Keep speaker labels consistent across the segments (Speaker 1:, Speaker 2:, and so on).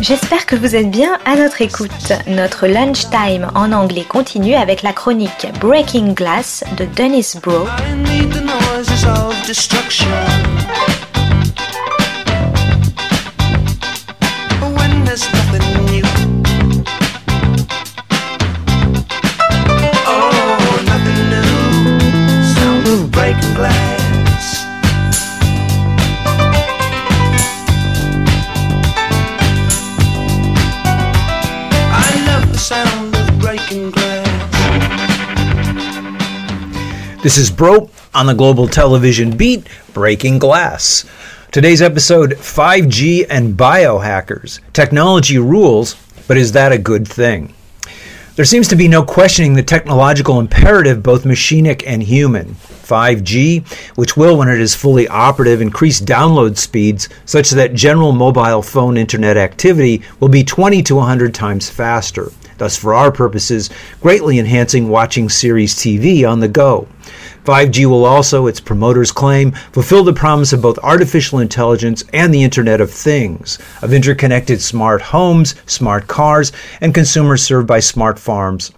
Speaker 1: J'espère que vous êtes bien à notre écoute. Notre lunchtime en anglais continue avec la chronique Breaking Glass de Dennis Bro.
Speaker 2: This is Bro on the Global Television Beat, Breaking Glass. Today's episode 5G and biohackers. Technology rules, but is that a good thing? There seems to be no questioning the technological imperative, both machinic and human. 5G, which will, when it is fully operative, increase download speeds such that general mobile phone internet activity will be 20 to 100 times faster thus, for our purposes, greatly enhancing watching series TV on the go. 5G will also, its promoters claim, fulfill the promise of both artificial intelligence and the Internet of Things, of interconnected smart homes, smart cars, and consumers served by smart farms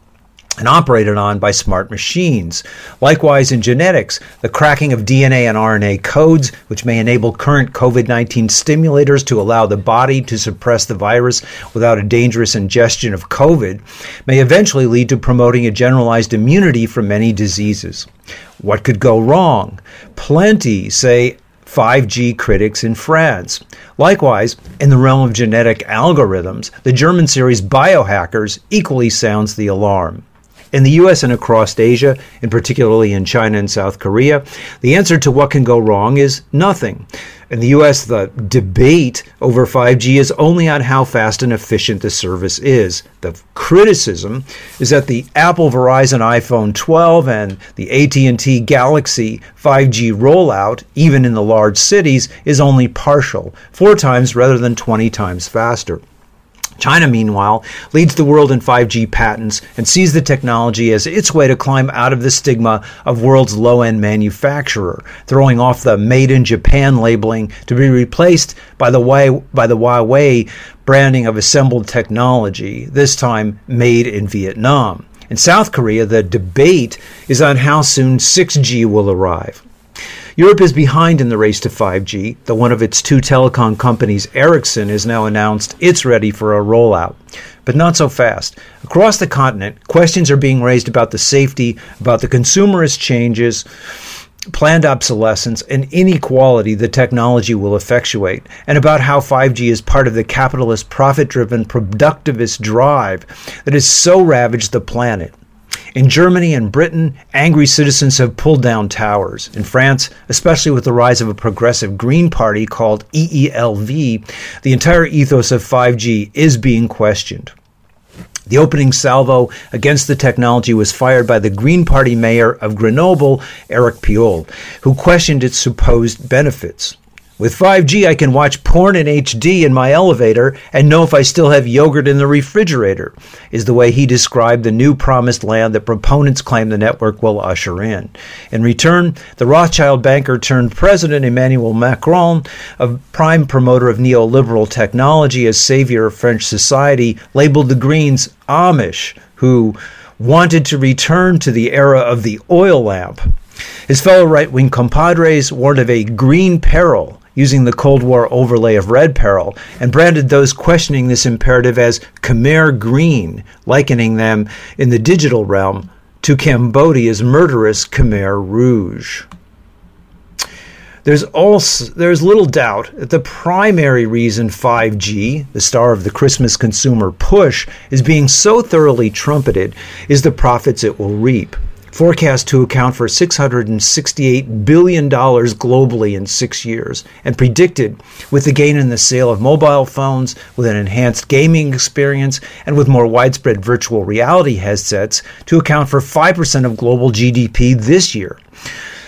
Speaker 2: and operated on by smart machines. Likewise, in genetics, the cracking of DNA and RNA codes, which may enable current COVID 19 stimulators to allow the body to suppress the virus without a dangerous ingestion of COVID, may eventually lead to promoting a generalized immunity from many diseases. What could go wrong? Plenty say 5G critics in France. Likewise, in the realm of genetic algorithms, the German series Biohackers equally sounds the alarm. In the US and across Asia, and particularly in China and South Korea, the answer to what can go wrong is nothing. In the US, the debate over 5G is only on how fast and efficient the service is. The criticism is that the Apple Verizon iPhone 12 and the AT&T Galaxy 5G rollout, even in the large cities, is only partial, 4 times rather than 20 times faster. China, meanwhile, leads the world in 5G patents and sees the technology as its way to climb out of the stigma of world's low end manufacturer, throwing off the made in Japan labeling to be replaced by the, by the Huawei branding of assembled technology, this time made in Vietnam. In South Korea, the debate is on how soon 6G will arrive. Europe is behind in the race to 5G, though one of its two telecom companies, Ericsson, has now announced it's ready for a rollout. But not so fast. Across the continent, questions are being raised about the safety, about the consumerist changes, planned obsolescence, and inequality the technology will effectuate, and about how 5G is part of the capitalist, profit driven, productivist drive that has so ravaged the planet. In Germany and Britain, angry citizens have pulled down towers. In France, especially with the rise of a progressive Green Party called EELV, the entire ethos of 5G is being questioned. The opening salvo against the technology was fired by the Green Party mayor of Grenoble, Eric Piolle, who questioned its supposed benefits. With 5G, I can watch porn in HD in my elevator and know if I still have yogurt in the refrigerator, is the way he described the new promised land that proponents claim the network will usher in. In return, the Rothschild banker turned President Emmanuel Macron, a prime promoter of neoliberal technology as savior of French society, labeled the Greens Amish, who wanted to return to the era of the oil lamp. His fellow right wing compadres warned of a green peril using the Cold War overlay of red peril, and branded those questioning this imperative as Khmer Green, likening them in the digital realm to Cambodia's murderous Khmer Rouge. There's also there's little doubt that the primary reason 5G, the star of the Christmas consumer push, is being so thoroughly trumpeted is the profits it will reap forecast to account for $668 billion globally in six years, and predicted with the gain in the sale of mobile phones, with an enhanced gaming experience, and with more widespread virtual reality headsets to account for 5% of global GDP this year.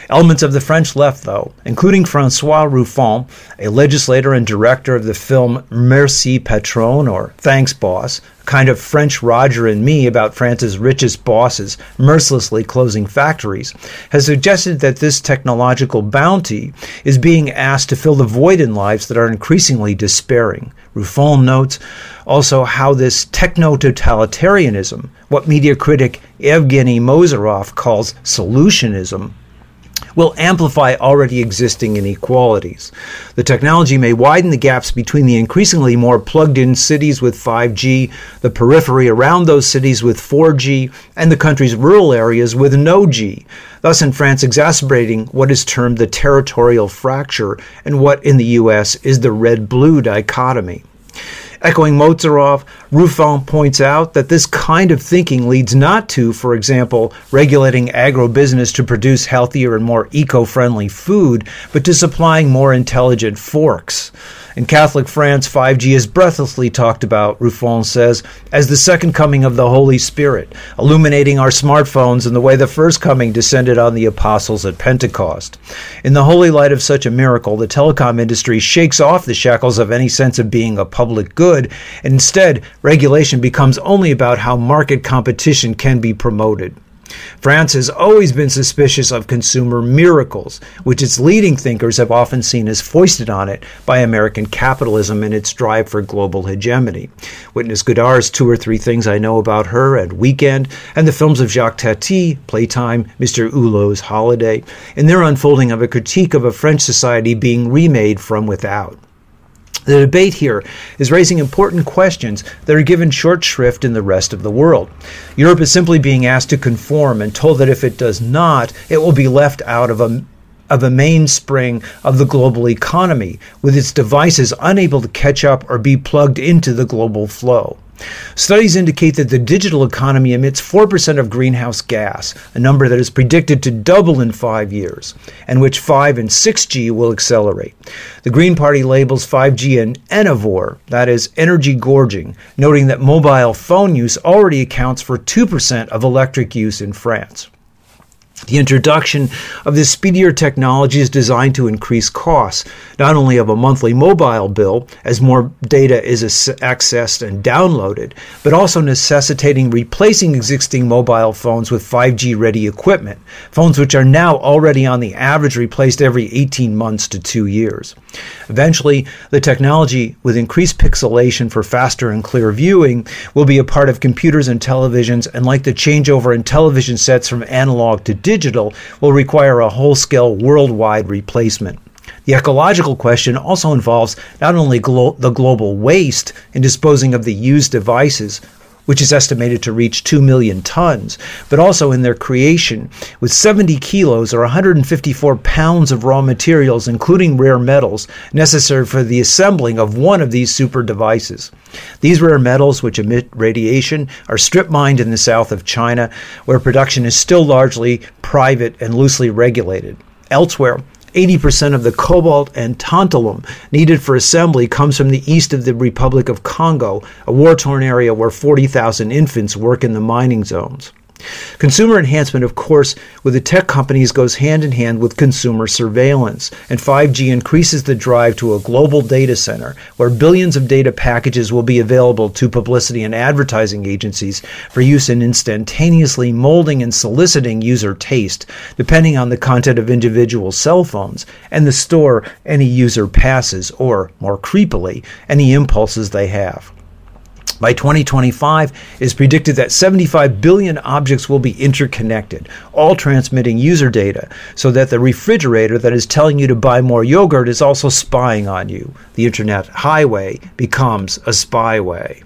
Speaker 2: Elements of the French left, though, including Francois Ruffin, a legislator and director of the film Merci Patron, or Thanks Boss, a kind of French Roger and me about France's richest bosses mercilessly closing factories, has suggested that this technological bounty is being asked to fill the void in lives that are increasingly despairing. Ruffin notes also how this techno totalitarianism, what media critic Evgeny Morozov calls solutionism, will amplify already existing inequalities. The technology may widen the gaps between the increasingly more plugged in cities with 5G, the periphery around those cities with 4G, and the country's rural areas with no G, thus in France exacerbating what is termed the territorial fracture and what in the US is the red blue dichotomy. Echoing Morozov, Ruffin points out that this kind of thinking leads not to, for example, regulating agrobusiness to produce healthier and more eco friendly food, but to supplying more intelligent forks. In Catholic France, 5G is breathlessly talked about, Ruffin says, as the second coming of the Holy Spirit, illuminating our smartphones in the way the first coming descended on the apostles at Pentecost. In the holy light of such a miracle, the telecom industry shakes off the shackles of any sense of being a public good, and instead, regulation becomes only about how market competition can be promoted. France has always been suspicious of consumer miracles, which its leading thinkers have often seen as foisted on it by American capitalism and its drive for global hegemony. Witness Godard's Two or Three Things I Know About Her and Weekend, and the films of Jacques Tati, Playtime, Mr. Hulot's Holiday, in their unfolding of a critique of a French society being remade from without. The debate here is raising important questions that are given short shrift in the rest of the world. Europe is simply being asked to conform and told that if it does not, it will be left out of a of a mainspring of the global economy, with its devices unable to catch up or be plugged into the global flow. Studies indicate that the digital economy emits 4% of greenhouse gas, a number that is predicted to double in five years, and which 5 and 6G will accelerate. The Green Party labels 5G an enervore, that is, energy gorging, noting that mobile phone use already accounts for 2% of electric use in France. The introduction of this speedier technology is designed to increase costs, not only of a monthly mobile bill, as more data is accessed and downloaded, but also necessitating replacing existing mobile phones with 5G ready equipment, phones which are now already on the average replaced every 18 months to two years. Eventually, the technology, with increased pixelation for faster and clear viewing, will be a part of computers and televisions, and like the changeover in television sets from analog to digital, will require a whole scale worldwide replacement. The ecological question also involves not only glo- the global waste in disposing of the used devices, which is estimated to reach 2 million tons, but also in their creation, with 70 kilos or 154 pounds of raw materials, including rare metals, necessary for the assembling of one of these super devices. These rare metals, which emit radiation, are strip mined in the south of China, where production is still largely private and loosely regulated. Elsewhere, 80% of the cobalt and tantalum needed for assembly comes from the east of the Republic of Congo, a war torn area where 40,000 infants work in the mining zones. Consumer enhancement, of course, with the tech companies goes hand in hand with consumer surveillance, and 5G increases the drive to a global data center where billions of data packages will be available to publicity and advertising agencies for use in instantaneously molding and soliciting user taste, depending on the content of individual cell phones and the store any user passes, or, more creepily, any impulses they have. By 2025, it is predicted that 75 billion objects will be interconnected, all transmitting user data, so that the refrigerator that is telling you to buy more yogurt is also spying on you. The internet highway becomes a spyway.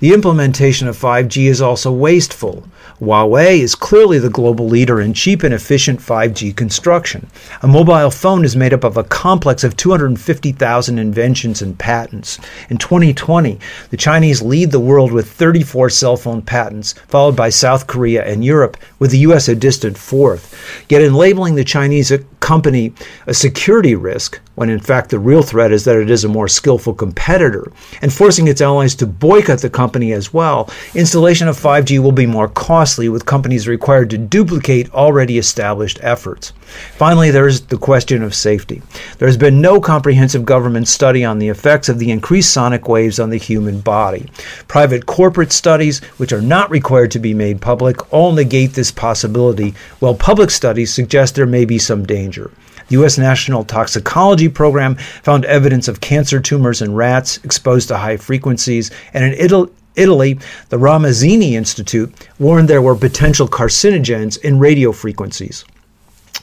Speaker 2: The implementation of 5G is also wasteful. Huawei is clearly the global leader in cheap and efficient 5G construction. A mobile phone is made up of a complex of 250,000 inventions and patents. In 2020, the Chinese lead the world with 34 cell phone patents, followed by South Korea and Europe, with the US a distant fourth. Yet in labeling the Chinese uh, company a security risk when in fact the real threat is that it is a more skillful competitor, and forcing its allies to boycott the company as well, installation of 5G will be more costly with companies required to duplicate already established efforts. Finally, there is the question of safety. There has been no comprehensive government study on the effects of the increased sonic waves on the human body. Private corporate studies, which are not required to be made public, all negate this possibility, while public studies suggest there may be some danger. The U.S. National Toxicology Program found evidence of cancer tumors in rats exposed to high frequencies, and in Italy, the Ramazzini Institute warned there were potential carcinogens in radio frequencies.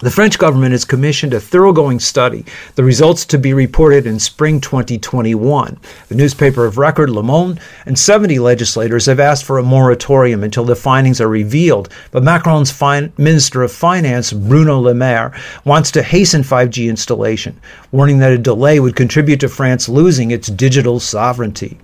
Speaker 2: The French government has commissioned a thoroughgoing study, the results to be reported in spring 2021. The newspaper of record, Le Monde, and 70 legislators have asked for a moratorium until the findings are revealed, but Macron's fin- Minister of Finance, Bruno Le Maire, wants to hasten 5G installation, warning that a delay would contribute to France losing its digital sovereignty.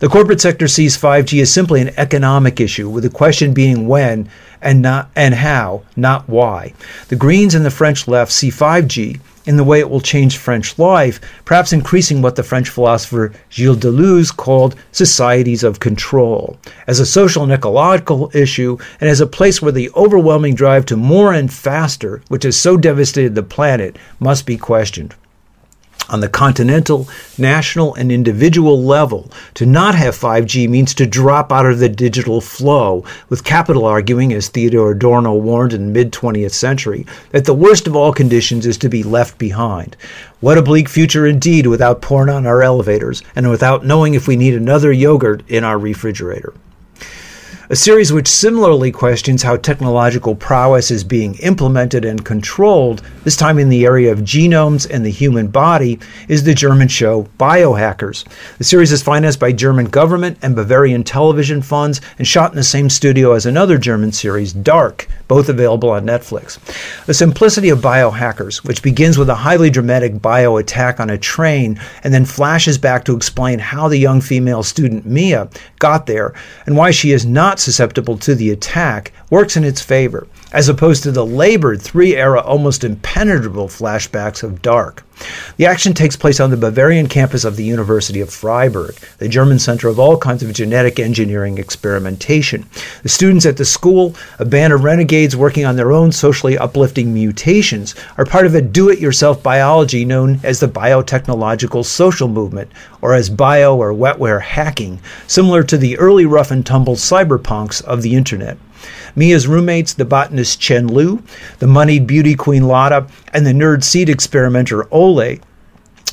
Speaker 2: The corporate sector sees 5G as simply an economic issue, with the question being when and not and how, not why. The Greens and the French left see 5G in the way it will change French life, perhaps increasing what the French philosopher Gilles Deleuze called societies of control, as a social and ecological issue, and as a place where the overwhelming drive to more and faster, which has so devastated the planet, must be questioned on the continental, national, and individual level, to not have 5G means to drop out of the digital flow, with capital arguing, as Theodore Adorno warned in mid 20th century, that the worst of all conditions is to be left behind. What a bleak future indeed without porn on our elevators and without knowing if we need another yogurt in our refrigerator a series which similarly questions how technological prowess is being implemented and controlled, this time in the area of genomes and the human body, is the German show Biohackers. The series is financed by German government and Bavarian television funds and shot in the same studio as another German series, Dark, both available on Netflix. The simplicity of Biohackers, which begins with a highly dramatic bio attack on a train and then flashes back to explain how the young female student Mia got there and why she is not susceptible to the attack, works in its favor, as opposed to the labored three era, almost impenetrable flashbacks of Dark. The action takes place on the Bavarian campus of the University of Freiburg, the German center of all kinds of genetic engineering experimentation. The students at the school, a band of renegades working on their own socially uplifting mutations, are part of a do it yourself biology known as the biotechnological social movement, or as bio or wetware hacking, similar to the early rough and tumble cyberpunks of the internet. Mia's roommates, the botanist Chen Lu, the moneyed beauty queen Lotta, and the nerd seed experimenter Ole,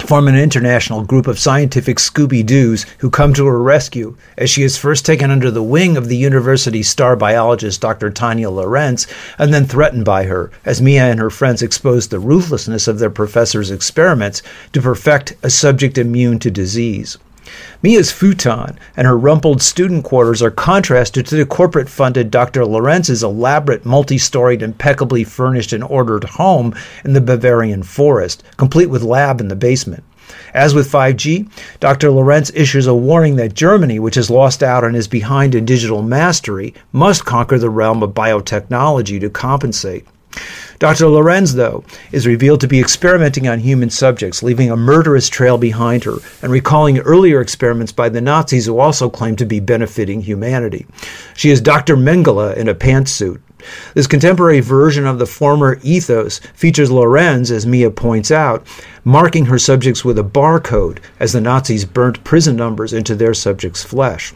Speaker 2: form an international group of scientific Scooby Doos who come to her rescue as she is first taken under the wing of the university star biologist Dr. Tanya Lorenz and then threatened by her as Mia and her friends expose the ruthlessness of their professor's experiments to perfect a subject immune to disease. Mia's futon and her rumpled student quarters are contrasted to the corporate funded Dr. Lorenz's elaborate, multi storied, impeccably furnished and ordered home in the Bavarian forest, complete with lab in the basement. As with 5G, Dr. Lorenz issues a warning that Germany, which has lost out and is behind in digital mastery, must conquer the realm of biotechnology to compensate. Dr. Lorenz, though, is revealed to be experimenting on human subjects, leaving a murderous trail behind her and recalling earlier experiments by the Nazis who also claimed to be benefiting humanity. She is Dr. Mengele in a pantsuit. This contemporary version of the former ethos features Lorenz, as Mia points out, marking her subjects with a barcode as the Nazis burnt prison numbers into their subjects' flesh.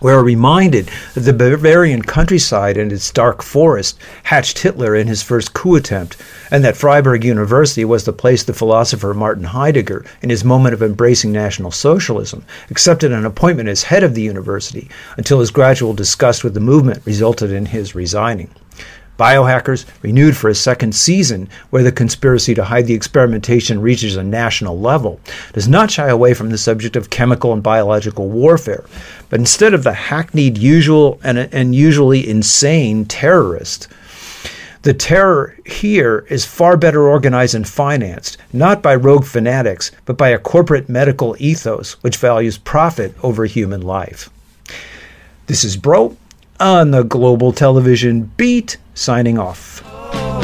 Speaker 2: We are reminded that the Bavarian countryside and its dark forest hatched Hitler in his first coup attempt, and that Freiburg University was the place the philosopher Martin Heidegger, in his moment of embracing National Socialism, accepted an appointment as head of the university until his gradual disgust with the movement resulted in his resigning. Biohackers, renewed for a second season, where the conspiracy to hide the experimentation reaches a national level, does not shy away from the subject of chemical and biological warfare, but instead of the hackneyed, usual, and, and usually insane terrorist, the terror here is far better organized and financed, not by rogue fanatics, but by a corporate medical ethos which values profit over human life. This is Bro on the Global Television Beat, signing off. Oh,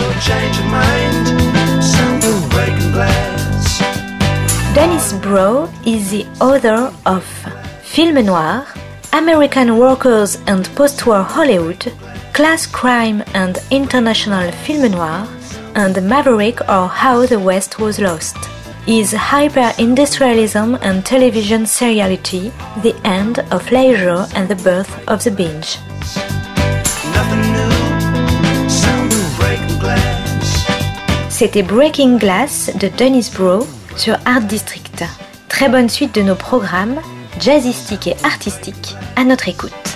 Speaker 1: Dennis Bro is the author of Film Noir, American Workers and Post-War Hollywood, Class Crime and International Film Noir, and Maverick or How the West Was Lost. Is hyper-industrialism and television seriality the end of leisure and the birth of the binge? C'était Breaking Glass de Dennis Bro sur Art District. Très bonne suite de nos programmes, jazzistiques et artistiques, à notre écoute.